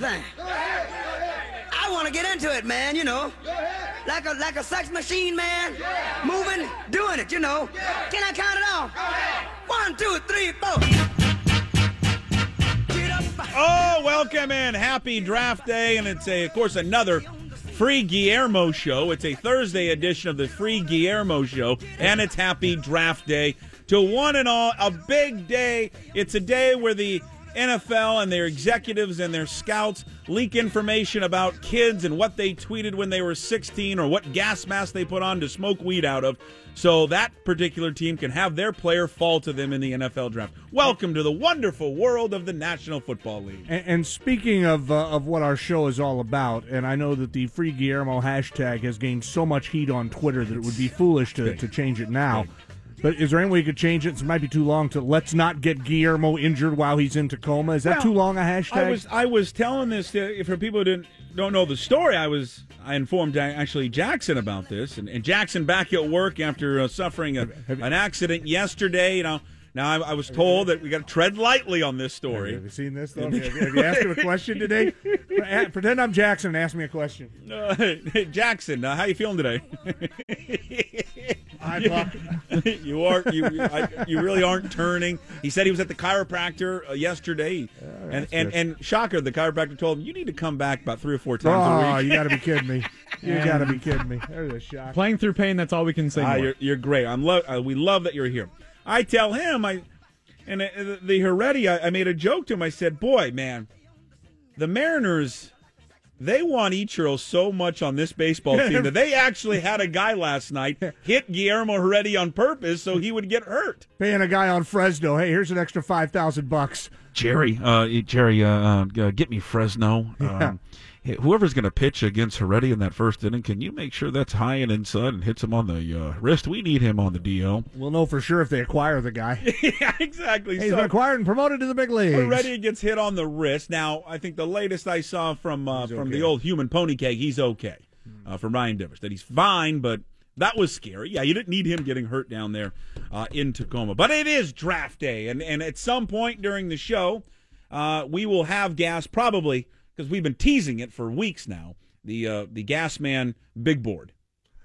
I want to get into it, man, you know. Like a like a sex machine, man. Moving, doing it, you know. Can I count it off? One, two, three, four. Oh, welcome in. Happy draft day. And it's, a, of course, another free Guillermo show. It's a Thursday edition of the free Guillermo show. And it's happy draft day. To one and all, a big day. It's a day where the NFL and their executives and their scouts leak information about kids and what they tweeted when they were 16 or what gas mask they put on to smoke weed out of so that particular team can have their player fall to them in the NFL draft. Welcome to the wonderful world of the National Football League. And, and speaking of uh, of what our show is all about, and I know that the Free Guillermo hashtag has gained so much heat on Twitter that it would be foolish to, to change it now. But is there any way you could change it? It might be too long to let's not get Guillermo injured while he's in Tacoma. Is that Well, too long a hashtag? I was I was telling this to, for people who didn't don't know the story. I was I informed actually Jackson about this, and, and Jackson back at work after uh, suffering a, an accident yesterday. You know, now I, I was told that we got to tread lightly on this story. Have you seen this? Though? Have, you, have you asked him a question today? Pretend I'm Jackson and ask me a question. Uh, hey, Jackson, uh, how you feeling today? Hi, Buck. you are you I, you really aren't turning. He said he was at the chiropractor uh, yesterday, and and good. and shocker, the chiropractor told him you need to come back about three or four times Oh, a week. you got to be kidding me! You got to be kidding me! There's a shock. Playing through pain, that's all we can say. Ah, more. you're, you're great. I'm lo- uh, we love that you're here. I tell him I, and uh, the Heredia, I, I made a joke to him. I said, "Boy, man, the Mariners." They want Ichiro so much on this baseball team that they actually had a guy last night hit Guillermo Heredia on purpose so he would get hurt. Paying a guy on Fresno. Hey, here's an extra five thousand bucks. Jerry, uh, Jerry, uh, uh, get me Fresno. Um, hey, whoever's going to pitch against Heredia in that first inning, can you make sure that's high and inside and hits him on the uh, wrist? We need him on the DL. We'll know for sure if they acquire the guy. yeah, exactly. He's So- been acquired and promoted to the big leagues. Heredia gets hit on the wrist. Now, I think the latest I saw from uh, from the old human pony cake, he's okay. Uh, from Ryan Divish, that he's fine, but that was scary. Yeah, you didn't need him getting hurt down there uh, in Tacoma. But it is draft day, and and at some point during the show, uh, we will have gas probably because we've been teasing it for weeks now. The uh, the gas man big board.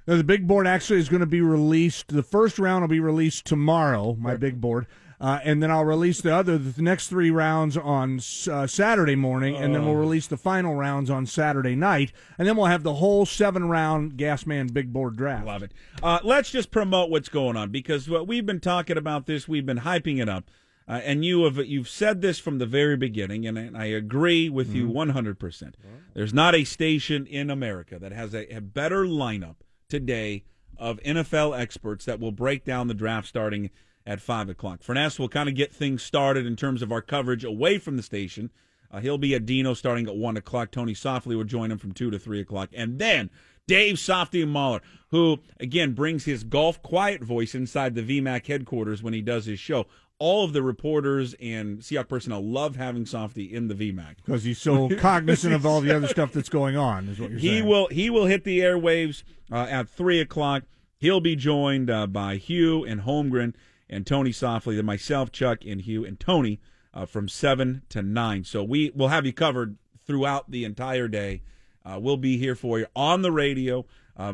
Now, the big board actually is going to be released. The first round will be released tomorrow, my big board. Uh, and then I'll release the other, the next three rounds on uh, Saturday morning, and then we'll release the final rounds on Saturday night, and then we'll have the whole seven round Gasman Big Board draft. Love it. Uh, let's just promote what's going on because what we've been talking about this, we've been hyping it up, uh, and you have you've said this from the very beginning, and, I- and I agree with you one hundred percent. There's not a station in America that has a, a better lineup today of NFL experts that will break down the draft starting at five o'clock. Furness will kind of get things started in terms of our coverage away from the station. Uh, he'll be at Dino starting at one o'clock. Tony Softli will join him from two to three o'clock, and then Dave Softy Mahler, who again brings his golf quiet voice inside the VMAC headquarters when he does his show. All of the reporters and Seahawk personnel love having Softy in the VMAC. Because he's so cognizant of all the other stuff that's going on, is what you're He saying. will he will hit the airwaves uh, at three o'clock. He'll be joined uh, by Hugh and Holmgren and Tony Softli, then myself, Chuck, and Hugh and Tony uh, from seven to nine. So we will have you covered throughout the entire day. Uh, we'll be here for you on the radio, uh,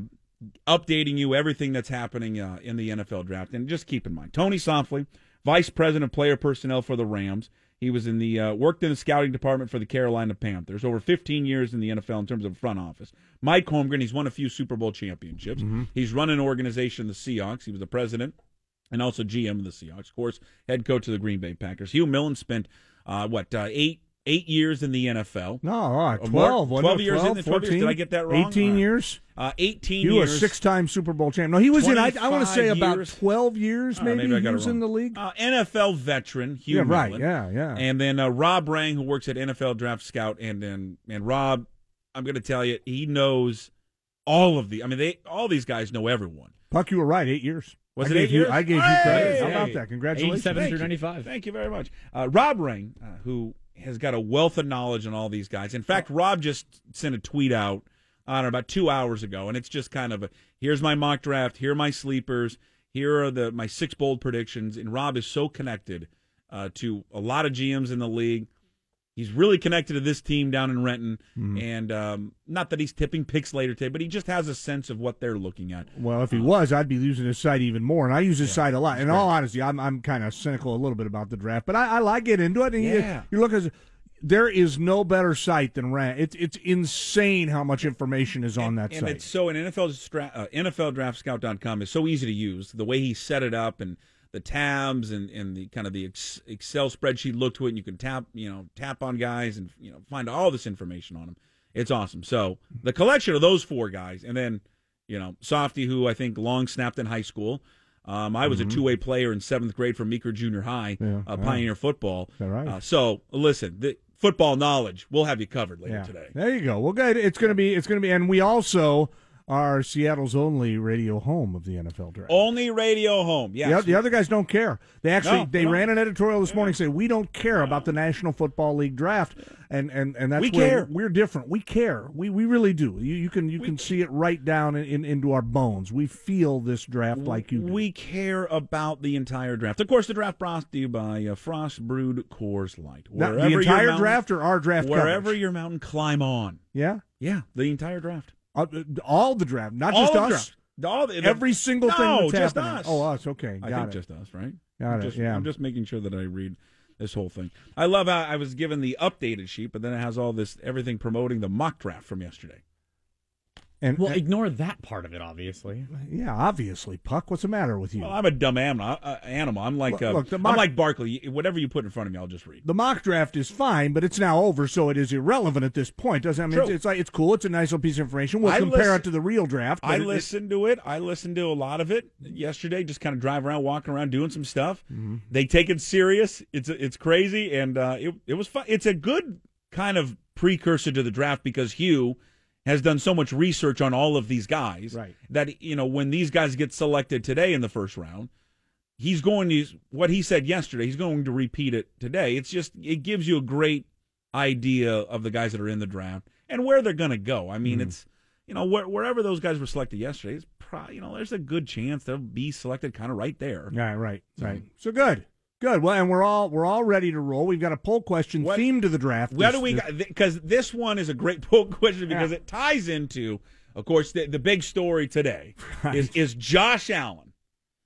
updating you everything that's happening uh, in the NFL draft. And just keep in mind, Tony Softli, Vice President of Player Personnel for the Rams. He was in the uh, worked in the scouting department for the Carolina Panthers. Over 15 years in the NFL in terms of front office. Mike Holmgren, he's won a few Super Bowl championships. He's run an organization, the Seahawks. He was the president and also GM of the Seahawks. Of course, head coach of the Green Bay Packers. Hugh Millen spent uh, what uh, eight eight years in the NFL. no, all right, Or more- 12, wasn't 12 years in the 12 years. 14? Did I get that wrong? 18 Uh, years? Uh, 18 You a six-time Super Bowl champ. No, he was in. I, I want to say 25 about twelve years. Maybe, maybe I got he was in the league. Uh, NFL veteran Hugh yeah, right. Millen. Yeah, yeah. And then uh, Rob Rang, who works at NFL Draft Scout, and then and Rob, I'm going to tell you, he knows all of the. I mean, they all these guys know everyone. Puck, you were right. Eight years. Was I it gave eight you. I gave you Hey! credit. How about that? Congratulations. 87 Thank through you. 95. Thank you very much. Uh, Rob Rang, uh, who has got a wealth of knowledge on all these guys. In fact, Rob just sent a tweet out, know, about two hours ago, and it's just kind of a here's my mock draft, here are my sleepers, here are the my six bold predictions. And Rob is so connected uh, to a lot of GMs in the league. He's really connected to this team down in Renton, Mm-hmm. and um, not that he's tipping picks later today, but he just has a sense of what they're looking at. Well, if he was, I'd be using his site even more, and I use his site a lot. In all honesty, I'm I'm kind of cynical a little bit about the draft, but I, I like get into it. And Yeah. you, look at there is no better site than Rant. It's it's insane how much information is on that and site. it's so in NFL stra- uh, NFLDraftScout.com is so easy to use. The way he set it up and the tabs and, and the kind of the Excel spreadsheet look to it, and you can tap you know tap on guys and you know find all this information on them. It's awesome. So the collection of those four guys, and then you know Softy, who I think long snapped in high school. Um, I was a two way player in seventh grade from Meeker Junior High, Mm-hmm. Yeah, uh. Pioneer football. right? Uh, so listen, the football knowledge, we'll have you covered later today. There you go. Well, good. It's going to be. It's going to be, and we also are Seattle's only radio home of the NFL draft. Only radio home. Oth- the other guys don't care. They actually No, they no. ran an editorial this morning saying we don't care about the National Football League draft, and and and that's We where care. we're different. We care. We we really do. You you can you can see it right down in, in, into our bones. We feel this draft like you do. We care about the entire draft. Of course, the draft brought to you by uh, Frost Brewed Coors Light. Now, the entire mountain- draft or our draft wherever coverage? your mountain climb on. yeah, Yeah, the entire draft. All the draft, not All just us. draft. All the, Every single no, thing that's just happening. us. Oh, us. Okay, I got think it. just us, right? Got I'm it, Just, yeah. I'm just making sure that I read this whole thing. I love how I was given the updated sheet, but then it has all this everything promoting the mock draft from yesterday. And, Well, and- ignore that part of it, obviously. yeah, obviously, Puck. What's the matter with you? Well, I'm a dumb animal. Uh, animal. I'm like uh, look, the I'm like Barkley. Whatever you put in front of me, I'll just read. the mock draft is fine, but it's now over, so it is irrelevant at this point. Doesn't I mean True. it's, it's like it's cool. It's a nice little piece of information. We'll I compare listen- it to the real draft. I it- listened to it. I listened to a lot of it yesterday. Just kind of driving around, walking around, doing some stuff. Mm-hmm. They take it serious. It's it's crazy, and uh, it it was fun. It's a good kind of precursor to the draft because Hugh has done so much research on all of these guys Right. that you know when these guys get selected today in the first round. He's going to what he said yesterday. He's going to repeat it today. It's just it gives you a great idea of the guys that are in the draft and where they're going to go. I mean, hmm. it's you know where, wherever those guys were selected yesterday, it's probably you know there's a good chance they'll be selected kind of right there. Yeah, right, right. So good, good. Well, and we're all we're all ready to roll. We've got a poll question What- themed to the draft. What this- do we got? Because this one is a great poll question because Yeah. it ties into, of course, the, the big story today Right. is is Josh Allen.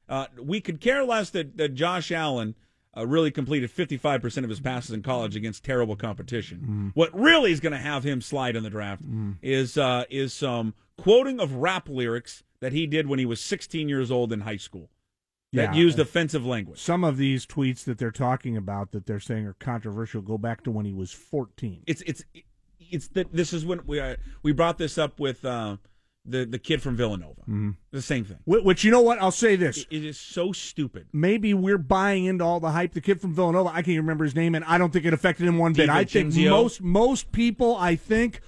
Uh, we could care less that, that Josh Allen uh, really completed 55% of his passes in college against terrible competition. Mm-hmm. What really is going to have him slide in the draft is uh, is some quoting of rap lyrics that he did when he was 16 years old in high school that Yeah. used offensive language. Some of these tweets that they're talking about that they're saying are controversial go back to when he was 14. it's it's it's that this is when we uh, we brought this up with uh, the the kid from Villanova. Mm-hmm. The same thing. Wh- Which you know what? I'll say this. It- it is so stupid. Maybe we're buying into all the hype. The kid from Villanova, I can't remember his name, and I don't think it affected him one bit. I think DiVincenzo. most most people, I think,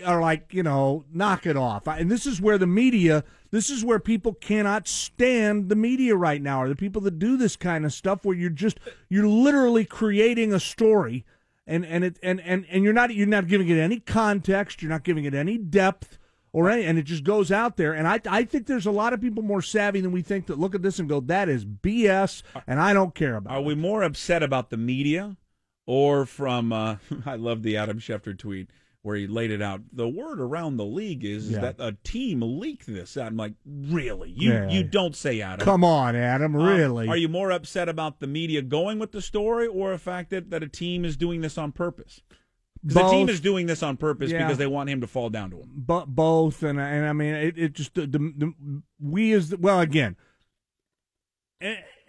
are like you know, knock it off. And this is where the media, this is where people cannot stand the media right now. Are the people that do this kind of stuff where you're just you're literally creating a story, and and it and and and you're not you're not giving it any context. You're not giving it any depth. Or any, and it just goes out there, and I I think there's a lot of people more savvy than we think that look at this and go that is BS, and I don't care about. Are it. we more upset about the media or from? Uh, I love the Adam Schefter tweet where he laid it out. The word around the league is Yeah. that a team leaked this. I'm like, really? You Yeah. you don't say Adam. Come on, Adam, Um, really? Are you more upset about the media going with the story or the fact that, that a team is doing this on purpose? The team is doing this on purpose Yeah. because they want him to fall down to them. but both and and I mean it, it just the, the, the we as well again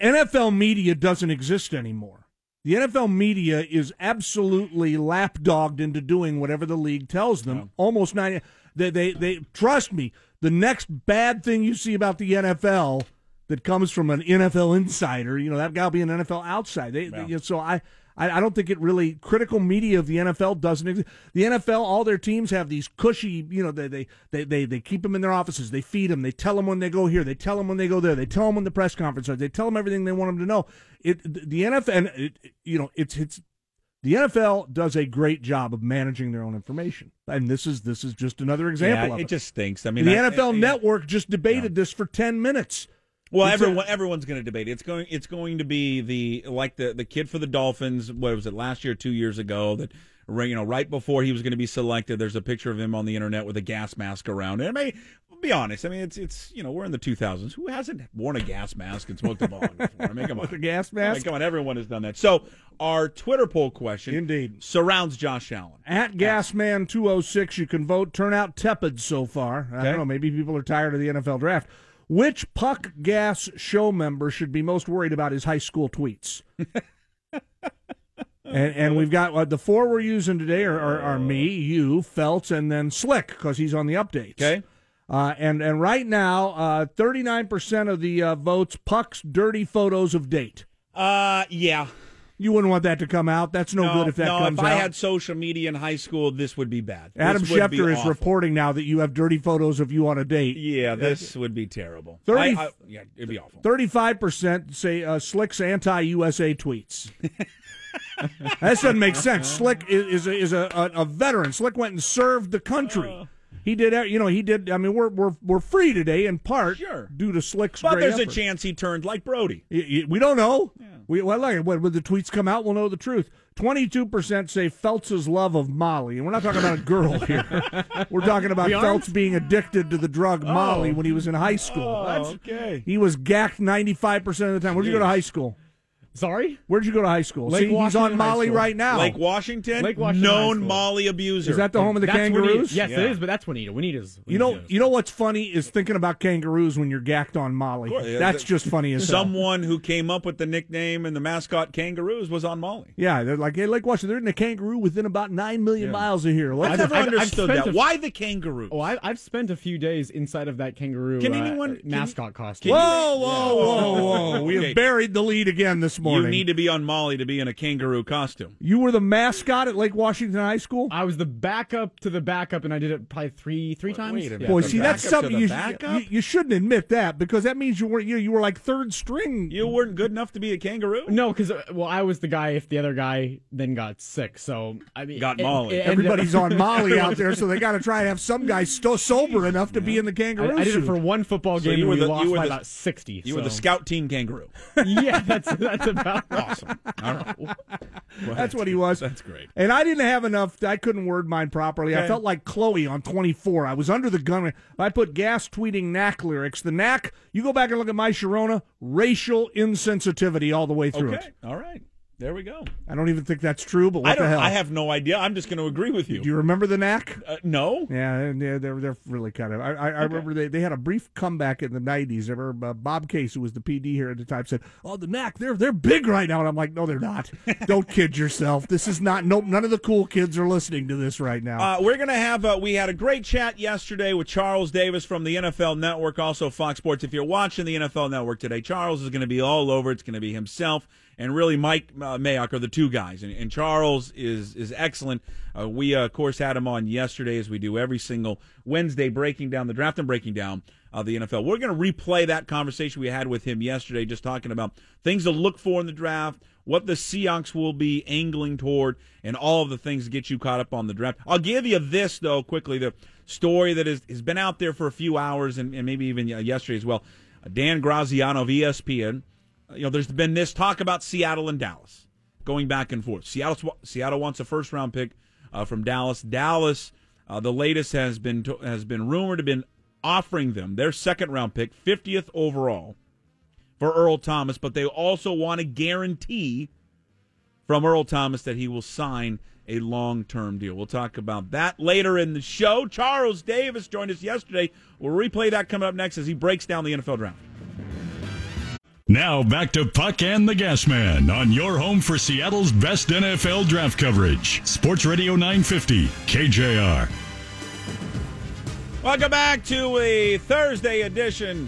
NFL media doesn't exist anymore. The NFL media is absolutely lapdogged into doing whatever the league tells them. Yeah. Almost 90 they, they they trust me, the next bad thing you see about the NFL that comes from an NFL insider, you know, that guy will be an NFL outside. They, Yeah. they- so I I, I don't think it really critical media of the NFL doesn't exist. The NFL, all their teams have these cushy, you know, they they they they, they keep them in their offices. They feed them. They tell them when they go here. They tell them when they go there. They tell them when the press conference is. They tell them everything they want them to know. It the NFL, and it, you know, it's it's the NFL does a great job of managing their own information, and this is this is just another example yeah, of it it. just stinks. I mean, the I- NFL I- Network just debated this for ten minutes. Well, It's a- everyone everyone's going to debate. it. It's going it's going to be the like the the kid for the Dolphins. What was it last year, two years ago? That you know, right before he was going to be selected, there's a picture of him on the internet with a gas mask around. And I mean, be honest. I mean, it's it's you know we're in the 2000s. Who hasn't worn a gas mask and smoked a bong before? I mean, come on, With a gas I mean, mask? come on, everyone has done that. So our Twitter poll question, Indeed. surrounds Josh Allen. At Gasman206, you can vote. Turnout tepid so far. I don't know. Maybe people are tired of the NFL draft. Which Puck Gas show member should be most worried about his high school tweets? and, and we've got uh, the four we're using today are, are, are me, you, Feltz, and then Slick because he's on the updates. Okay. Uh, and and right now, uh, thirty nine percent of the uh, votes Puck's dirty photos of date. Uh, yeah. You wouldn't want that to come out. That's no, good if that no, comes if out. If I had social media in high school, this would be bad. Adam This would be Schefter is awful. reporting now that you have dirty photos of you on a date. Yeah, this would be terrible. 30 I- I- yeah, it'd be awful. Thirty-five percent say uh, Slick's anti-USA tweets. that doesn't make sense. Slick is, is, a, is a, a, a veteran. Slick went and served the country. Uh. he did. You know, he did. I mean, we're we're we're free today in part Sure. due to Slick's. But there's a chance he turned like Brody. We don't know. We well, like, when, when the tweets come out, we'll know the truth. Twenty-two percent say Feltz's love of Molly, and we're not talking about a girl here. we're talking about We being addicted to the drug Molly oh. when he was in high school. Oh, okay. He was gacked ninety-five percent of the time. Where'd you go to high school? Sorry? Where'd you go to high school? Lake See, he's on Molly right now. Lake Washington, Lake Washington known Molly abuser. Is that the home of the That's kangaroos? Juanita. Yes, Yeah. it is, but that's Juanita. Juanita's. You know, you know what's funny is thinking about kangaroos when you're gacked on Molly. course, yeah, That's that- just funny as hell. Someone who came up with the nickname and the mascot kangaroos was on Molly. Yeah, they're like, hey, Lake Washington, they're in a kangaroo within about nine million miles of here. I've Let's never I've- I've understood spent that. a- Why the kangaroo? Oh, I, I've spent a few days inside of that kangaroo Can uh, anyone- can- mascot costume. Whoa, whoa, whoa, whoa! We have buried the lead again this morning. You need to be on Molly to be in a kangaroo costume. You were the mascot at Lake Washington High School. I was the backup to the backup, and I did it probably three three times. wait a minute. Boy, the see, that's something you, you you shouldn't admit that because that means you were you, you were like third string. You weren't good enough to be a kangaroo? No, because uh, well, I was the guy. If the other guy then got sick, so I mean, Got it- Molly. it ended up- Everybody's on Molly out there, so they got to try and have some guy still sober enough to be in the kangaroo I did it for one football So game, you and were we the- lost you were by the- about sixty. You were the scout team kangaroo. yeah, that's that's about Awesome. All right. That's what he was. That's great. And I didn't have enough. I couldn't word mine properly. I felt like Chloe on 24. I was under the gun. I put gas tweeting knack lyrics. The knack, you go back and look at my Sharona, racial insensitivity all the way through Okay. it. All right. There we go. I don't even think that's true, but what I the hell? I have no idea. I'm just going to agree with you. Do you remember the knack? uh, no. Yeah, they're they're, they're really kind of. I, I, I remember they, they had a brief comeback in the '90s. I remember uh, Bob Case, who was the PD here at the time, said, "Oh, the knack, they're they're big right now." And I'm like, "No, they're not. Don't kid yourself. This is not. Nope. None of the cool kids are listening to this right now." Uh, we're going to have, uh, we had a great chat yesterday with Charles Davis from the NFL Network, also Fox Sports. If you're watching the NFL Network today, Charles is going to be all over. It's going to be himself and really Mike uh, Mayock are the two guys. And, and Charles is, is excellent. Uh, we, uh, of course, had him on yesterday, as we do every single Wednesday, breaking down the draft and breaking down uh, the NFL. We're going to replay that conversation we had with him yesterday, just talking about things to look for in the draft, what the Seahawks will be angling toward, and all of the things to get you caught up on the draft. I'll give you this, though, quickly the story that is, has been out there for a few hours and, and maybe even uh, yesterday as well. Uh, Dan Graziano of ESPN. Uh, You know, there's been this talk about Seattle and Dallas going back and forth. Seattle, Seattle wants a first round pick uh, from Dallas. Dallas, uh, the latest has been to, has been rumored to been offering them their second round pick, 50th overall, for Earl Thomas, but they also want a guarantee from Earl Thomas that he will sign a long term deal. We'll talk about that later in the show. Charles Davis joined us yesterday. We'll replay that coming up next as he breaks down the NFL draft. Now back to Puck and the Gas Man on your home for Seattle's best NFL draft coverage. Sports Radio 950, KJR. Welcome back to a Thursday edition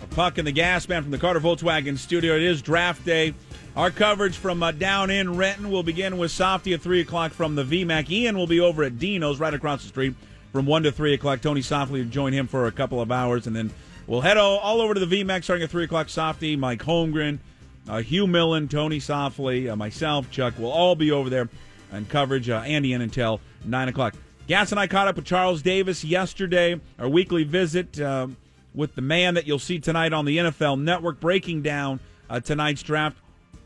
of Puck and the Gas Man from the Carter Volkswagen Studio. It is draft day. Our coverage from uh, down in Renton will begin with Softy at 3 o'clock from the VMAC. Ian will be over at Dino's right across the street from 1 to 3 o'clock. Tony Softli will join him for a couple of hours, and then we'll head all, all over to the VMAC starting at 3 o'clock. Softy, Mike Holmgren, uh, Hugh Millen, Tony Softli, uh, myself, Chuck we'll all be over there and coverage uh, Andy in until 9 o'clock. Gas and I caught up with Charles Davis yesterday, our weekly visit. Um, with the man that you'll see tonight on the NFL Network breaking down uh, tonight's draft.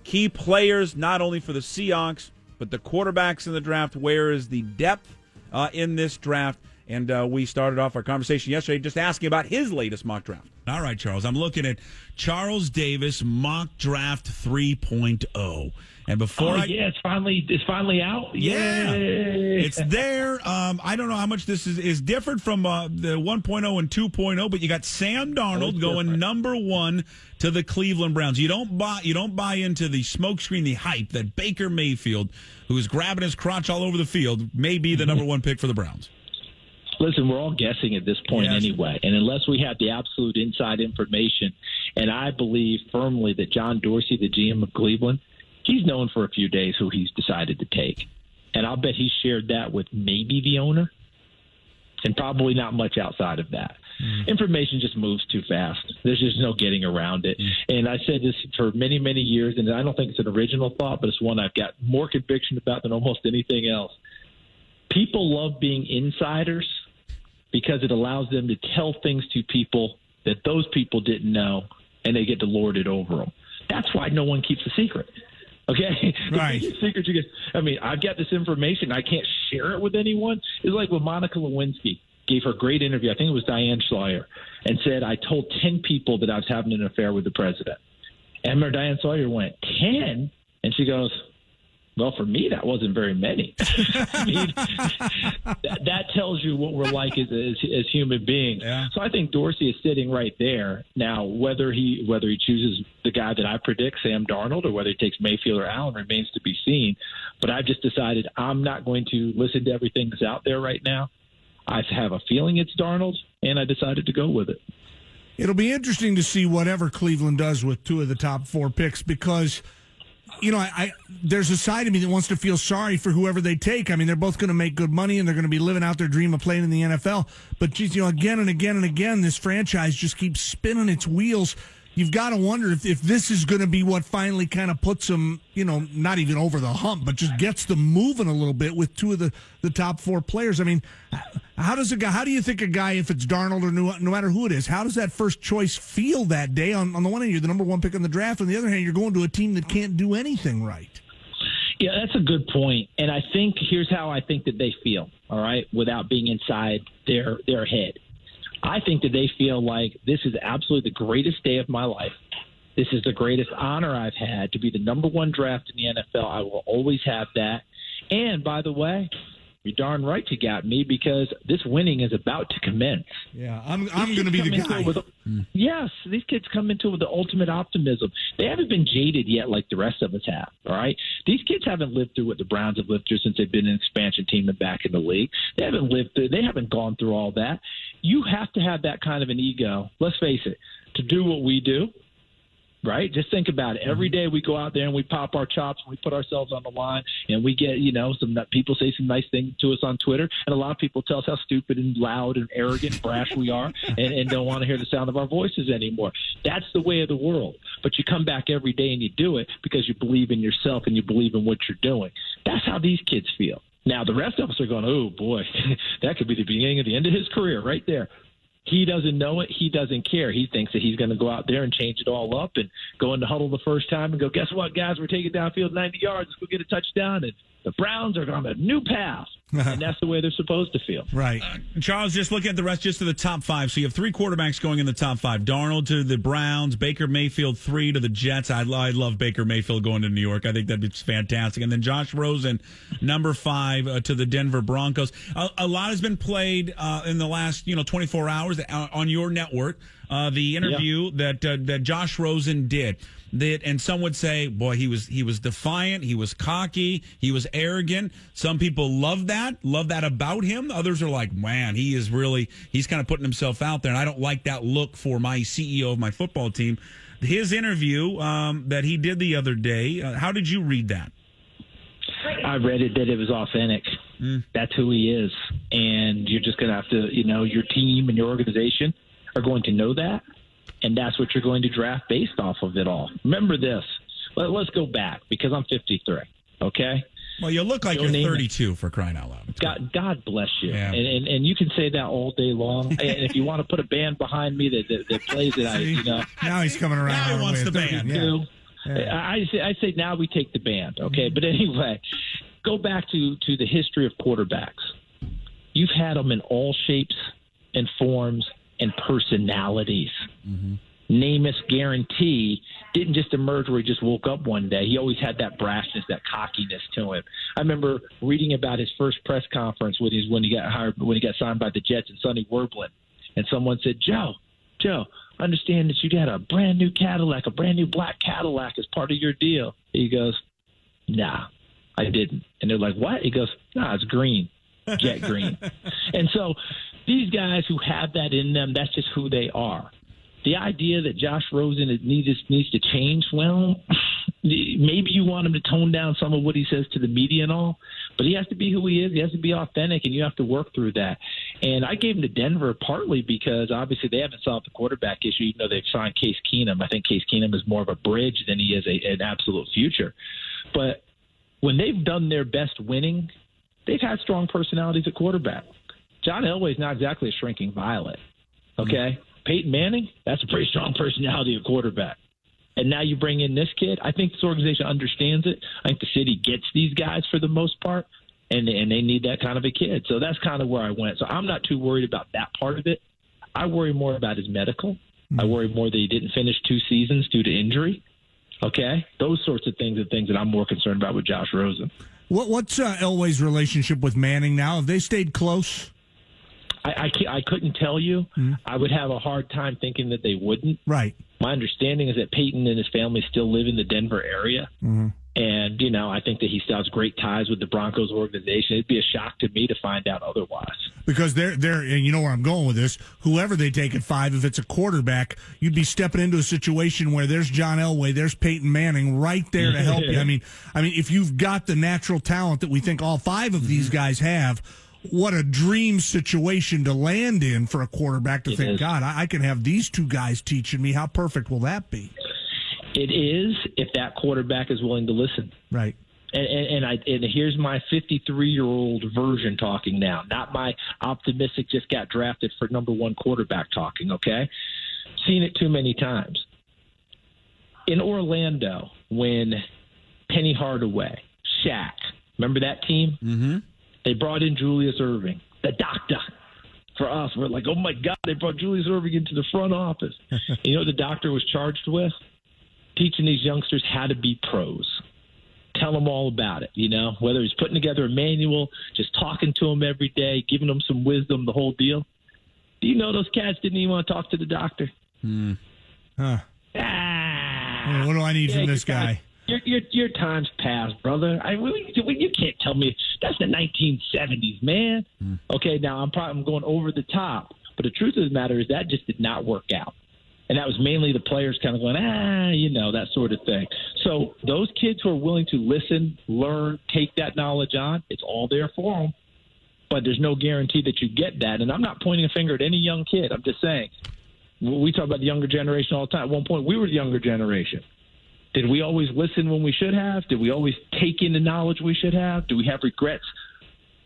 Key players, not only for the Seahawks, but the quarterbacks in the draft. Where is the depth uh, in this draft? And uh, we started off our conversation yesterday just asking about his latest mock draft. All right, Charles. I'm looking at Charles Davis mock draft 3.0. And before oh, I yeah, it's finally it's finally out. Yeah, Yay. it's there. Um, I don't know how much this is, is different from uh, the 1.0 and 2.0, but you got Sam Darnold going different. number one to the Cleveland Browns. You don't buy you don't buy into the smokescreen, the hype that Baker Mayfield, who is grabbing his crotch all over the field, may be the number one pick for the Browns. Listen, we're all guessing at this point Yes. anyway, and unless we have the absolute inside information, and I believe firmly that John Dorsey, the GM of Cleveland, he's known for a few days who he's decided to take, and I'll bet he shared that with maybe the owner, and probably not much outside of that. Mm. Information just moves too fast. There's just no getting around it. Mm. And I said this for many, many years, and I don't think it's an original thought, but it's one I've got more conviction about than almost anything else. People love being insiders because it allows them to tell things to people that those people didn't know, and they get to lord it over them. That's why no one keeps a secret. Okay, the Right. secret you get. I mean, I've got this information. I can't share it with anyone. It's like when Monica Lewinsky gave her great interview. I think it was Diane Sawyer, and said, "I told ten people that I was having an affair with the president." And Diane Sawyer went ten, and she goes, "Well, for me, that wasn't very many." I mean, that, that tells you what we're like as, as, as human beings. Yeah. So I think Dorsey is sitting right there now. Whether he whether he chooses the guy that I predict, Sam Darnold, or whether he takes Mayfield or Allen remains to be seen. But I've just decided I'm not going to listen to everything that's out there right now. I have a feeling it's Darnold, and I decided to go with it. It'll be interesting to see whatever Cleveland does with two of the top four picks because, you know, I, I there's a side of me that wants to feel sorry for whoever they take. I mean, they're both going to make good money and they're going to be living out their dream of playing in the NFL. But geez, you know, again and again and again, this franchise just keeps spinning its wheels. You've got to wonder if, if this is going to be what finally kind of puts them, you know, not even over the hump, but just gets them moving a little bit with two of the, the top four players. I mean, how does a guy, how do you think a guy, if it's Darnold or no, no matter who it is, how does that first choice feel that day? On, on the one hand, you're the number one pick in the draft. On the other hand, you're going to a team that can't do anything right. Yeah, that's a good point. And I think here's how I think that they feel, all right, without being inside their their head. I think that they feel like this is absolutely the greatest day of my life. This is the greatest honor I've had to be the number one draft in the NFL. I will always have that. And by the way, you're darn right you got me because this winning is about to commence. Yeah, I'm, I'm going to be the guy. it With, hmm. Yes, these kids come into it with the ultimate optimism. They haven't been jaded yet like the rest of us have. All right, these kids haven't lived through what the Browns have lived through since they've been an expansion team and back in the league. They haven't lived through. They haven't gone through all that. You have to have that kind of an ego. Let's face it. To do what we do, right? Just think about it. Every mm-hmm. day we go out there and we pop our chops and we put ourselves on the line and we get, you know, some people say some nice things to us on Twitter and a lot of people tell us how stupid and loud and arrogant and brash we are and, and don't want to hear the sound of our voices anymore. That's the way of the world. But you come back every day and you do it because you believe in yourself and you believe in what you're doing. That's how these kids feel. Now the rest of us are going, oh boy, that could be the beginning of the end of his career right there. He doesn't know it. He doesn't care. He thinks that he's going to go out there and change it all up and go into huddle the first time and go, guess what, guys? We're taking downfield 90 yards. Let's go get a touchdown. And the Browns are on a new path. and that's the way they're supposed to feel. Right. Charles, just look at the rest, just to the top five. So you have three quarterbacks going in the top five. Darnold to the Browns, Baker Mayfield three to the Jets. I, I love Baker Mayfield going to New York. I think that'd be fantastic. And then Josh Rosen, number five uh, to the Denver Broncos. A, a lot has been played uh, in the last you know 24 hours uh, on your network. Uh, the interview that uh, that Josh Rosen did. That and some would say, boy, he was he was defiant, he was cocky, he was arrogant. Some people love that, love that about him. Others are like, man, he is really he's kind of putting himself out there, and I don't like that look for my CEO of my football team. His interview um, that he did the other day. Uh, how did you read that? I read it that it was authentic. That's who he is, and you're just going to have to, you know, your team and your organization are going to know that, and that's what you're going to draft based off of it all. Remember this. Let, let's go back because I'm 53. Okay, Well, you look like you're Namath. 32 for crying out loud. God, God bless you. Yeah. And, and and you can say that all day long. and if you want to put a band behind me that that, that plays it, I you know. Now he's coming around. Now he wants the band. Yeah. Yeah. I, say I say now we take the band, okay? Mm-hmm. But anyway, go back to to the history of quarterbacks. You've had them in all shapes and forms and personalities. Mm-hmm. Namath's guarantee didn't just emerge where he just woke up one day. He always had that brashness, that cockiness to him. I remember reading about his first press conference when he when he got hired when he got signed by the Jets and Sonny Werblin, and someone said, "Joe, Joe, understand that you got a brand new Cadillac, a brand new black Cadillac as part of your deal." He goes, "Nah, I didn't." And they're like, "What?" He goes, "Nah, it's green, jet green." and so these guys who have that in them, that's just who they are. The idea that Josh Rosen needs needs to change, well, maybe you want him to tone down some of what he says to the media and all, but he has to be who he is. He has to be authentic, and you have to work through that. And I gave him to Denver partly because obviously they haven't solved the quarterback issue, even though they've signed Case Keenum. I think Case Keenum is more of a bridge than he is a, an absolute future. But when they've done their best winning, they've had strong personalities at quarterback. John Elway's not exactly a shrinking violet. Okay? Peyton Manning, that's a pretty strong personality at quarterback. And now you bring in this kid. I think this organization understands it. I think the city gets these guys for the most part, and and they need that kind of a kid. So that's kind of where I went. So I'm not too worried about that part of it. I worry more about his medical. I hmm. worry more that he didn't finish two seasons due to injury. Okay, those sorts of things are things that I'm more concerned about with Josh Rosen. What, what's uh, Elway's relationship with Manning now? Have they stayed close? I I, I couldn't tell you. I would have a hard time thinking that they wouldn't. Right. My understanding is that Peyton and his family still live in the Denver area. And, you know, I think that he still has great ties with the Broncos organization. It'd be a shock to me to find out otherwise. Because they're they're and you know where I'm going with this. Whoever they take at five, if it's a quarterback, you'd be stepping into a situation where there's John Elway, there's Peyton Manning right there to help you. I mean, I mean, if you've got the natural talent that we think all five of these mm-hmm. guys have, what a dream situation to land in for a quarterback to It think, is. God, I, I can have these two guys teaching me. How perfect will that be? It is if that quarterback is willing to listen. Right. And, and, and I and here's my 53 year old version talking now, not my optimistic just got drafted for number one quarterback talking. Okay, seen it too many times. In Orlando, when Penny Hardaway, Shaq, remember that team? Mm-hmm. They brought in Julius Erving, the doctor. For us, we're like, oh my God, they brought Julius Erving into the front office. you know what the doctor was charged with? Teaching these youngsters how to be pros tell them all about it, you know, whether he's putting together a manual, just talking to them every day, giving them some wisdom, the whole deal. Do you know those cats didn't even want to talk to the doctor? Huh. Ah, What do I need Yeah, from this your time- guy? Your, your, your time's passed, brother. I really, you can't tell me that's the 1970s, man. Okay, now I'm probably I'm going over the top, but the truth of the matter is that just did not work out. And that was mainly the players kind of going, ah, you know, that sort of thing. So those kids who are willing to listen, learn, take that knowledge on, it's all there for them. But there's no guarantee that you get that. And I'm not pointing a finger at any young kid. I'm just saying, we talk about the younger generation all the time. At one point, we were the younger generation. Did we always listen when we should have? Did we always take in the knowledge we should have? Do we have regrets?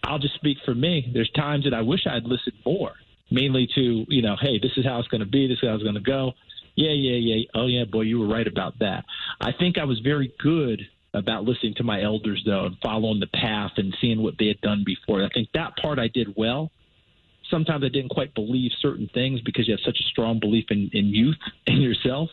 I'll just speak for me. There's times that I wish I'd listened more, mainly to, you know, hey, this is how it's going to be, this is how it's going to go. Yeah, yeah, yeah. Oh, yeah, boy, you were right about that. I think I was very good about listening to my elders, though, and following the path and seeing what they had done before. I think that part I did well. Sometimes I didn't quite believe certain things because you have such a strong belief in, in youth and yourself.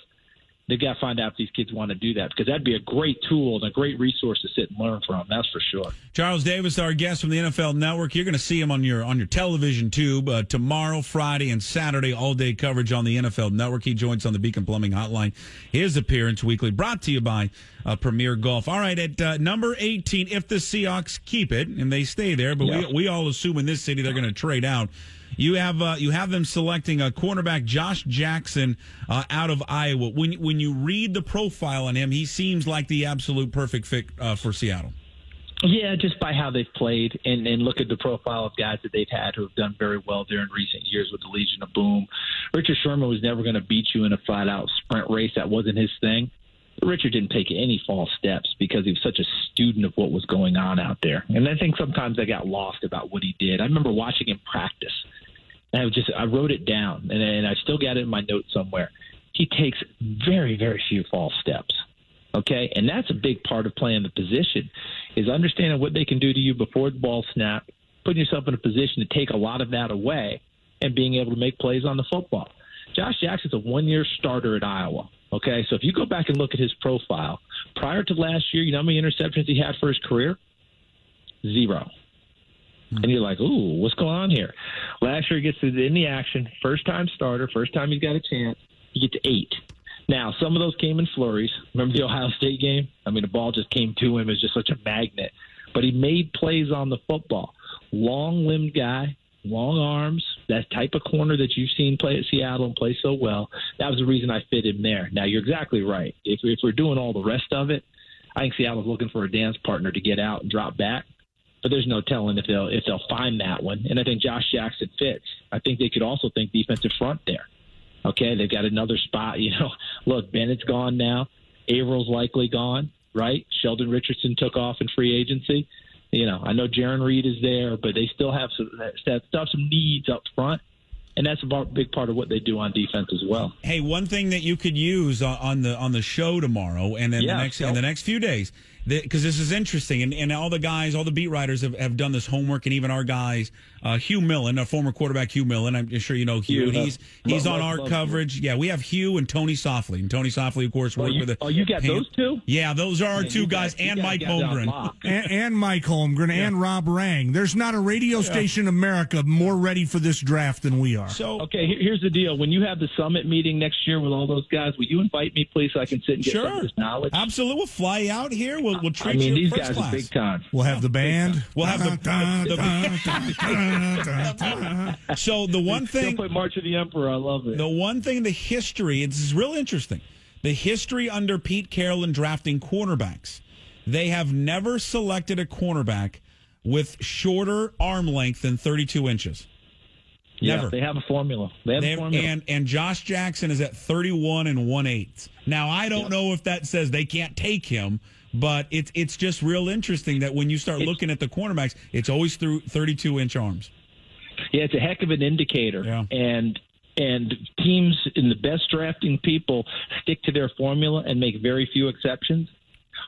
They've got to find out if these kids want to do that because that'd be a great tool and a great resource to sit and learn from. That's for sure. Charles Davis, our guest from the NFL Network. You're going to see him on your on your television tube uh, tomorrow, Friday, and Saturday. All day coverage on the NFL Network. He joins on the Beacon Plumbing Hotline. His appearance weekly, brought to you by uh, Premier Golf. All right, at uh, number 18, if the Seahawks keep it and they stay there, but Yeah. we we all assume in this city they're going to trade out. You have uh, you have them selecting a cornerback Josh Jackson uh, out of Iowa. When when you read the profile on him, he seems like the absolute perfect fit uh, for Seattle. Yeah, just by how they've played and, and look at the profile of guys that they've had who have done very well there in recent years with the Legion of Boom. Richard Sherman was never going to beat you in a flat out sprint race. That wasn't his thing. Richard didn't take any false steps because he was such a student of what was going on out there. And I think sometimes I got lost about what he did. I remember watching him practice. And I just I wrote it down and, and I still got it in my notes somewhere. He takes very, very few false steps. Okay, and that's a big part of playing the position is understanding what they can do to you before the ball snap, putting yourself in a position to take a lot of that away, and being able to make plays on the football. Josh Jackson's a one-year starter at Iowa. Okay, so if you go back and look at his profile prior to last year, you know how many interceptions he had for his career? Zero. Hmm. And you're like, ooh, what's going on here? Last year he gets in the action, first time starter, first time he's got a chance. He gets eight. Now, some of those came in flurries. Remember the Ohio State game? I mean, the ball just came to him as just such a magnet. But he made plays on the football. Long limbed guy, long arms, that type of corner that you've seen play at Seattle and play so well. That was the reason I fit him there. Now, you're exactly right. If, if we're doing all the rest of it, I think Seattle's looking for a dance partner to get out and drop back. But there's no telling if they'll if they'll find that one. And I think Josh Jackson fits. I think they could also think defensive front there. Okay, they've got another spot. You know, look, Bennett's gone now. Avril's likely gone, right? Sheldon Richardson took off in free agency. You know, I know Jarran Reed is there, but they still have some still have some needs up front, and that's a big part of what they do on defense as well. Hey, one thing that you could use on- on the on the show tomorrow and in Yeah, the next tell- in the next few days, because this is interesting, and, and all the guys, all the beat writers have, have done this homework, and even our guys, uh, Hugh Millen, a former quarterback, Hugh Millen. I'm sure you know Hugh. Hugh, he's he's love- on love- our love coverage. Yeah, we have Hugh and Tony Softli, and Tony Softli, of course, Oh, worked you, with the. oh, you got Pan- those two? Yeah, those are our Man, two guys, got- you and got Mike guys Holmgren. and, and Mike Holmgren and Rob Rang. There's not a radio station in America more ready for this draft than we are. So Okay, here's the deal. When you have the summit meeting next year with all those guys, will you invite me, please, so I can sit and get some of this knowledge? absolutely, we'll fly out here. We'll we'll treat I mean, you these first guys class. are big time. We'll have the band. We'll have the- So the one Still thing play March of the Emperor. I love it. The one thing, the history, it's is real interesting. The history under Pete Carroll in drafting cornerbacks. They have never selected a cornerback with shorter arm length than 32 inches. Yeah, never. they have a formula. They have They a formula. and and Josh Jackson is at 31 and 1 8 Now, I don't know if that says they can't take him, but it's it's just real interesting that when you start looking at the cornerbacks, it's always through 32 inch arms. Yeah, it's a heck of an indicator. Yeah. And and teams in the best drafting people stick to their formula and make very few exceptions.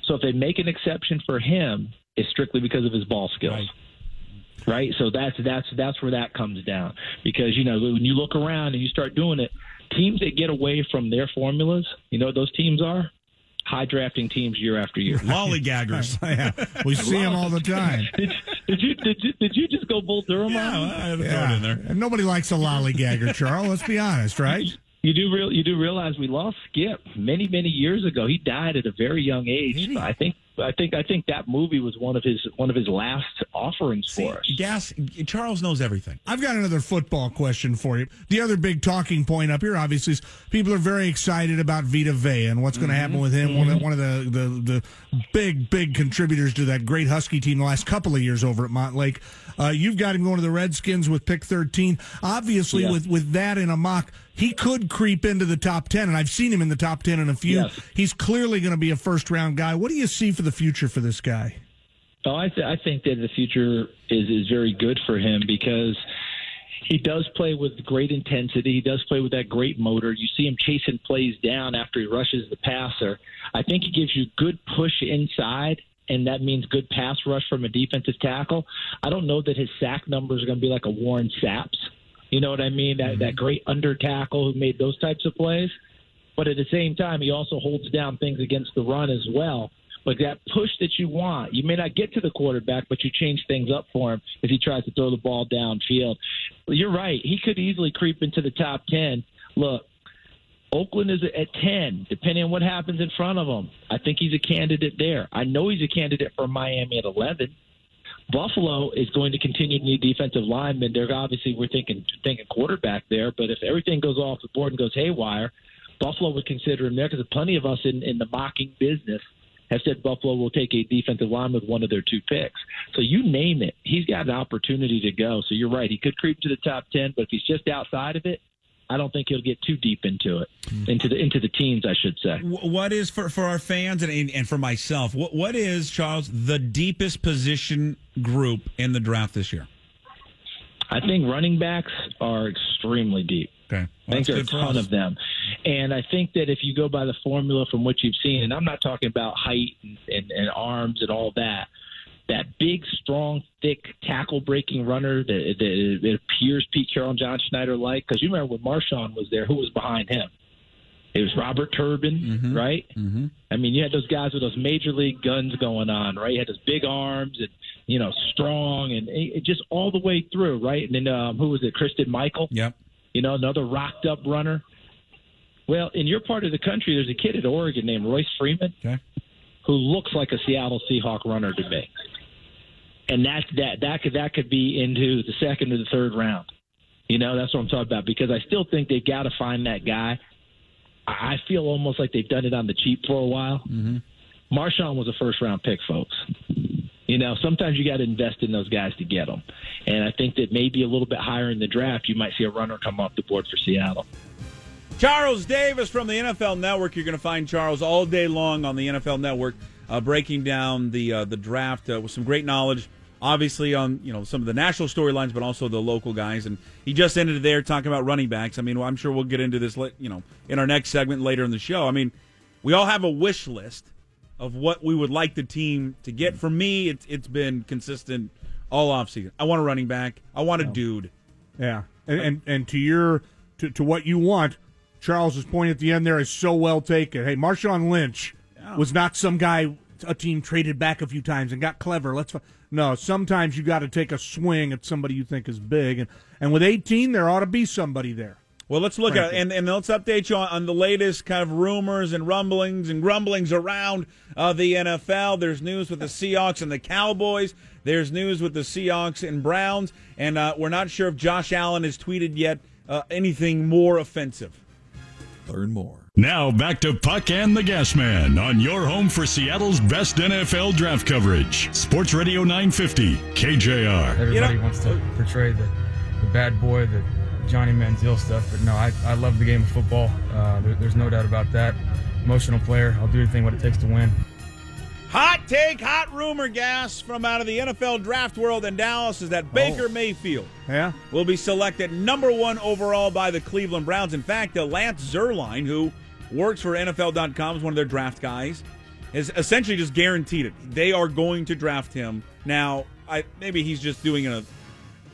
So if they make an exception for him, it's strictly because of his ball skills. Right. Right? So that's that's that's where that comes down. Because, you know, when you look around and you start doing it, teams that get away from their formulas, you know what those teams are? High drafting teams year after year. Lollygaggers. yeah, we see them all the time. did, did you did you did you just go Bull Durham yeah, on? I had to throw in there. And nobody likes a lollygagger, Charles. Let's be honest, right? You do real. You do realize we lost Skip many many years ago. He died at a very young age. I think. I think. I think that movie was one of his one of his last offerings See, for us. Gas. Charles knows everything. I've got another football question for you. The other big talking point up here, obviously, is people are very excited about Vita Vea and what's going to happen with him. One of, one of the, the, the big, big contributors to that great Husky team the last couple of years over at Montlake. Uh, you've got him going to the Redskins with pick 13. Obviously, Yeah. with, with that in a mock, he could creep into the top 10, and I've seen him in the top 10 in a few. Yes. He's clearly going to be a first round guy. What do you see for the future for this guy? Oh, I, th- I think that the future is is very good for him because he does play with great intensity. He does play with that great motor. You see him chasing plays down after he rushes the passer. I think he gives you good push inside, and that means good pass rush from a defensive tackle. I don't know that his sack numbers are going to be like a Warren Sapps. You know what I mean? That that mm-hmm. great under tackle who made those types of plays. But at the same time, he also holds down things against the run as well. But that push that you want, you may not get to the quarterback, but you change things up for him if he tries to throw the ball downfield. You're right. He could easily creep into the top 10. Look, Oakland is at 10, depending on what happens in front of him. I think he's a candidate there. I know he's a candidate for Miami at 11. Buffalo is going to continue to need defensive linemen. They're obviously we're thinking thinking quarterback there, but if everything goes off the board and goes haywire, Buffalo would consider him there because plenty of us in, in the mocking business have said Buffalo will take a defensive line with one of their two picks. So you name it, he's got an opportunity to go. So you're right, he could creep to the top ten, but if he's just outside of it, I don't think he'll get too deep into it, into the into the teens, I should say. What is for for our fans and and for myself? What what is Charles the deepest position group in the draft this year? I think running backs are extremely deep. Okay, I think there are a ton of them. And I think that if you go by the formula from what you've seen, and I'm not talking about height and, and, and arms and all that, that big, strong, thick tackle breaking runner that, that it appears Pete Carroll and John Schneider like. Because you remember when Marshawn was there, who was behind him? It was Robert Turbin, right? Mm-hmm. I mean, you had those guys with those major league guns going on, right? You had those big arms and you know strong and it just all the way through, right? And then um, who was it? Christine Michael Yep. you know, another rocked up runner. Well, in your part of the country, there's a kid at Oregon named Royce Freeman Okay. who looks like a Seattle Seahawk runner to me. And that that that could that could be into the second or the third round. You know, that's what I'm talking about because I still think they've got to find that guy. I I feel almost like they've done it on the cheap for a while. Mm-hmm. Marshawn was a first round pick, folks. You know, sometimes you got to invest in those guys to get them. And I think that maybe a little bit higher in the draft, you might see a runner come off the board for Seattle. Charles Davis from the NFL Network. You're going to find Charles all day long on the NFL Network, uh, breaking down the uh, the draft uh, with some great knowledge. Obviously, on you know some of the national storylines, but also the local guys. And he just ended there talking about running backs. I mean, I'm sure we'll get into this, you know, in our next segment later in the show. I mean, we all have a wish list of what we would like the team to get. For me, it's it's been consistent all offseason. I want a running back. I want a dude. Yeah, and and, and to your to, to what you want, Charles's point at the end there is so well taken. Hey, Marshawn Lynch was not some guy a team traded back a few times and got clever. Let's no. Sometimes you got to take a swing at somebody you think is big, and and with 18, there ought to be somebody there. Well, let's look at it, and, and let's update you on, on the latest kind of rumors and rumblings and grumblings around uh, the NFL. There's news with the Seahawks and the Cowboys. There's news with the Seahawks and Browns, and uh, we're not sure if Josh Allen has tweeted yet uh, anything more offensive. Learn more. Now back to Puck and the Gas Man on your home for Seattle's best NFL draft coverage. Sports Radio 950, KJR. Everybody You know- wants to portray the, the bad boy, the Johnny Manziel stuff, but no, I, I love the game of football. Uh, there, there's no doubt about that. Emotional player. I'll do anything what it takes to win. Hot take, hot rumor gas from out of the NFL draft world in Dallas is that Baker Mayfield Yeah, will be selected number one overall by the Cleveland Browns. In fact, uh, Lance Zerline, who works for NFL.com, is one of their draft guys, has essentially just guaranteed it. They are going to draft him. Now, I, maybe he's just doing a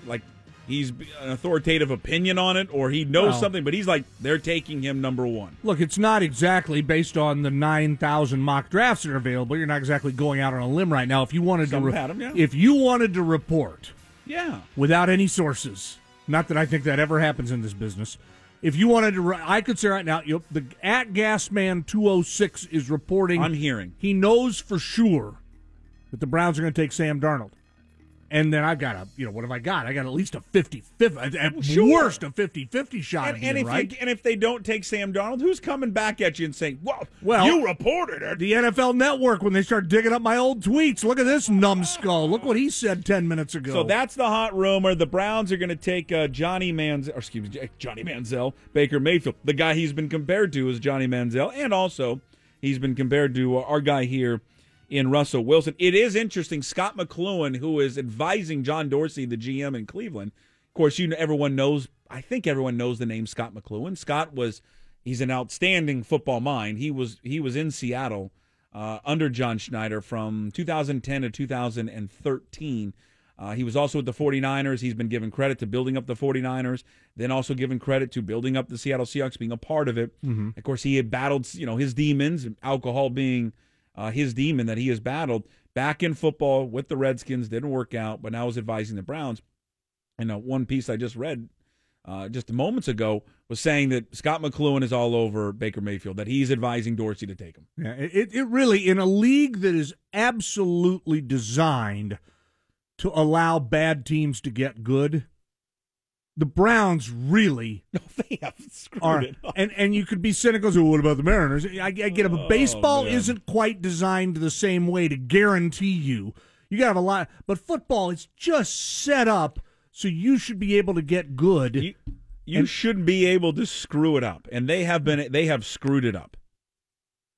like he's an authoritative opinion on it, or he knows Well- something, but he's like they're taking him number one. look, it's not exactly based on the 9,000 mock drafts that are available. You're not exactly going out on a limb right now. If you wanted Some to, re- 'em, yeah. if you wanted to report Yeah, without any sources. Not that I think that ever happens in this business. If you wanted to, I could say right now, you the at Gasman two hundred six is reporting. I'm hearing. he knows for sure that the Browns are going to take Sam Darnold. And then I've got a, you know, what have I got? I got at least a 50 50, at, Sure. worst, a 50 50 shot. and, and if right. you, and if they don't take Sam Darnold, who's coming back at you and saying, "Well, Well, you reported it." the NFL Network, when they start digging up my old tweets, look at this numbskull. Look what he said 10 minutes ago. So that's the hot rumor. The Browns are going to take uh, Johnny Manziel, or excuse me, Johnny Manziel, Baker Mayfield. The guy he's been compared to is Johnny Manziel, and also he's been compared to uh, our guy here in Russell Wilson. It is interesting. Scott McCloughan, who is advising John Dorsey, the GM in Cleveland. Of course, you know, everyone knows. I think everyone knows the name Scott McCloughan. Scott was he's an outstanding football mind. He was he was in Seattle uh, under John Schneider from 2010 to 2013. Uh, he was also with the 49ers. He's been given credit to building up the 49ers, then also given credit to building up the Seattle Seahawks, being a part of it. Of course, he had battled, you know, his demons, alcohol being uh, his demon that he has battled back in football with the Redskins. Didn't work out, but now is advising the Browns. And uh, one piece I just read uh, just moments ago was saying that Scott McCloughan is all over Baker Mayfield, that he's advising Dorsey to take him. Yeah, it, it really, in a league that is absolutely designed to allow bad teams to get good, the Browns really No, they have screwed are. it up. And and you could be cynical. So what about the Mariners? I, I get it, but oh, baseball Oh, man. isn't quite designed the same way to guarantee you. You got to have a lot, but football is just set up so you should be able to get good. You- You And- should be able to screw it up, and they have been. They have screwed it up.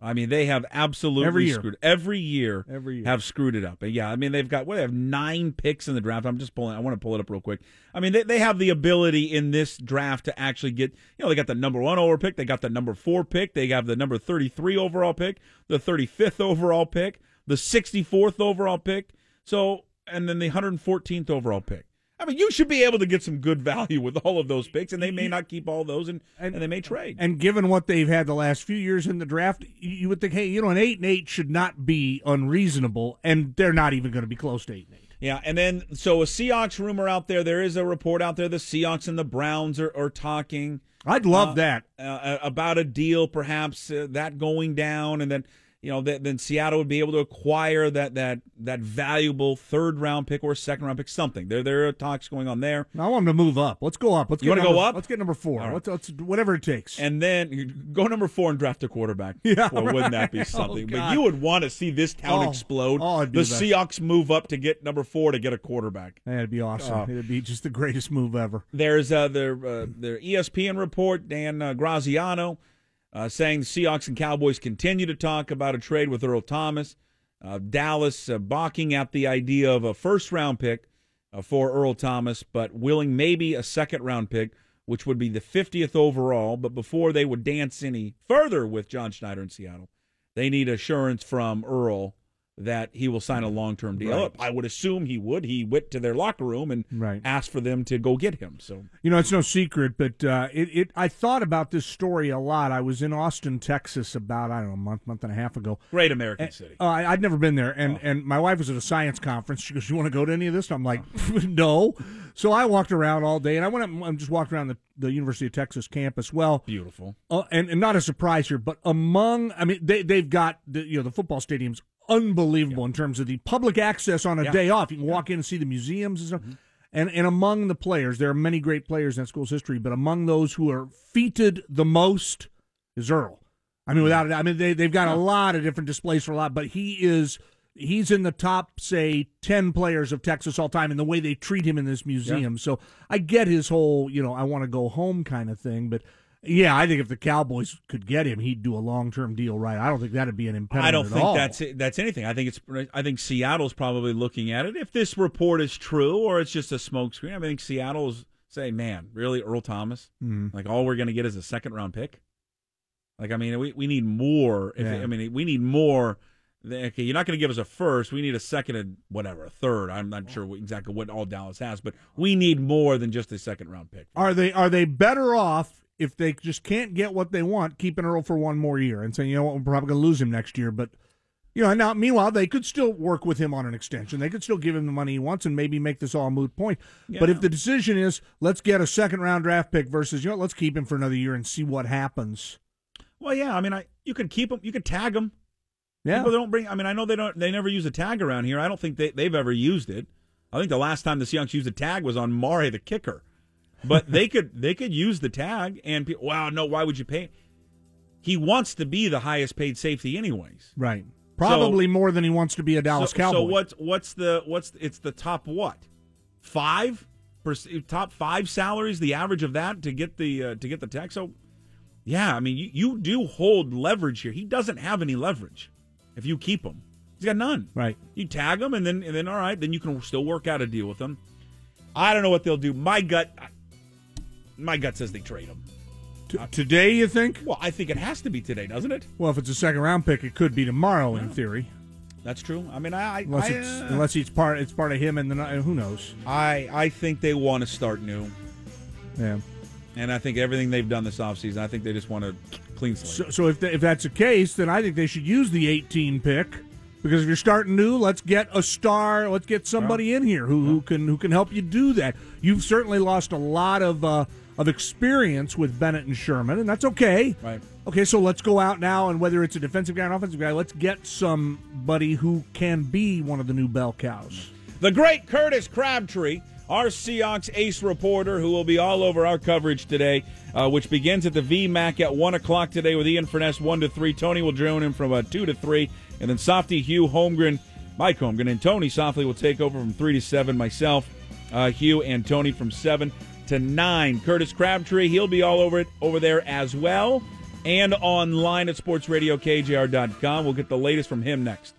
I mean, they have absolutely Every year. screwed every year. Every year. have screwed it up. And yeah, I mean, they've got what they have nine picks in the draft. I'm just pulling. I want to pull it up real quick. I mean, they they have the ability in this draft to actually get. You know, they got the number one overall pick. They got the number four pick. They have the number 33 overall pick, the 35th overall pick, the 64th overall pick. So, and then the 114th overall pick. I mean, you should be able to get some good value with all of those picks, and they may not keep all those, and and, they may trade. And given what they've had the last few years in the draft, you you would think, hey, you know, an eight and eight should not be unreasonable, and they're not even going to be close to eight and eight. Yeah, and then so a Seahawks rumor out there. There is a report out there. The Seahawks and the Browns are, are talking. I'd love uh, that. uh, about a deal, perhaps uh, that going down, and then you know that then Seattle would be able to acquire that that that valuable third round pick or second round pick, something. There there are talks going on there, I want them to move up. Let's go up. Let's You get wanna go up? Let's get number four. Right. Let's, let's whatever it takes. and then go number four and draft a quarterback. Yeah, well, wouldn't that right. be Oh, something? but you would want to see this town Oh, explode. oh, it'd be the best. Seahawks move up to get number four to get a quarterback. That'd be awesome. Oh. It'd be just the greatest move ever. There's uh, their uh, their ESPN report, Dan uh, Graziano, uh, saying the Seahawks and Cowboys continue to talk about a trade with Earl Thomas. Uh, Dallas uh, balking at the idea of a first round pick uh, for Earl Thomas, but willing maybe a second round pick, which would be the 50th overall. But before they would dance any further with John Schneider in Seattle, they need assurance from Earl that he will sign a long term deal. Right. I would assume he would. He went to their locker room and Right. asked for them to go get him. So You know, it's no secret, but uh, it, it. I thought about this story a lot. I was in Austin, Texas, about I don't know a month, month and a half ago. great American city. Uh, I, I'd never been there, Oh. and, and my wife was at a science conference. She goes, "You want to go to any of this?" And I'm like, "No." So I walked around all day, and I went up and just walked around the, the University of Texas campus. Well, Beautiful. uh, and, and not a surprise here, but among, I mean, they they've got the you know the football stadiums unbelievable in terms of the public access on a Yeah. day off. You can walk in and see the museums and stuff. Mm-hmm. And and among the players, there are many great players in that school's history, but among those who are feted the most is Earl. I mean, without it, I mean they they've got a lot of different displays for a lot, but he is he's in the top say 10 players of Texas all time in the way they treat him in this museum. So I get his whole, you know, I want to go home kind of thing, but yeah, I think if the Cowboys could get him, he'd do a long-term deal right. I don't think that'd be an impediment I don't think all. that's that's anything. I think it's I think Seattle's probably looking at it. If this report is true or it's just a smokescreen, I think Seattle's saying, "Man, really, Earl Thomas? Mm-hmm. Like all we're going to get is a second round pick? Like I mean, we we need more. If, Yeah. I mean, we need more." Okay, you're not going to give us a first. We need a second and whatever, a third. I'm not sure exactly what all Dallas has, but we need more than just a second round pick. Are they are they better off if they just can't get what they want, keeping Earl for one more year and saying, you know what, we're probably going to lose him next year, but you know, now meanwhile they could still work with him on an extension. They could still give him the money he wants and maybe make this all a moot point. But if the decision is let's get a second round draft pick versus you know let's keep him for another year and see what happens. Well, yeah, I mean, I you could keep him, you could tag him. Yeah. People don't bring. I mean, I know they don't. They never use a tag around here. I don't think they, they've ever used it. I think the last time the Seahawks used a tag was on Mare the kicker. But they could they could use the tag and pe- wow no why would you pay? He wants to be the highest paid safety anyways. Right. Probably more than he wants to be a Dallas so, Cowboy. So what's what's the what's it's the top what five top five salaries the average of that to get the uh, to get the tag. So yeah, I mean you, you do hold leverage here. He doesn't have any leverage if you keep him. He's got none. Right. You tag him and then and then all right, then you can still work out a deal with him. I don't know what they'll do. My gut my gut says they trade him. T- today, you think? Well, I think it has to be today, doesn't it? Well, if it's a second round pick, it could be tomorrow in theory. That's true. I mean, I, I Unless I, it's uh, unless it's part it's part of him and then uh, who knows. I I think they want to start new. Yeah. And I think everything they've done this offseason, I think they just want to clean slate. So, so if, if that's the case, then I think they should use the 18 pick because if you're starting new, let's get a star. Let's get somebody in here who, who can who can help you do that. You've certainly lost a lot of uh, of experience with Bennett and Sherman, and that's okay. Right. Okay, so let's go out now, and whether it's a defensive guy or an offensive guy, let's get somebody who can be one of the new bell cows. The great Curtis Crabtree, our Seahawks ace reporter, who will be all over our coverage today, uh, which begins at the VMAC at 1 o'clock today with Ian Furness 1 to 3. Tony will join him from uh, 2 to 3. And then Softy, Hugh, Holmgren, Mike Holmgren, and Tony Softli will take over from 3 to 7. Myself, uh, Hugh, and Tony from 7 to 9. Curtis Crabtree, he'll be all over it over there as well. And online at sportsradiokjr.com. We'll get the latest from him next.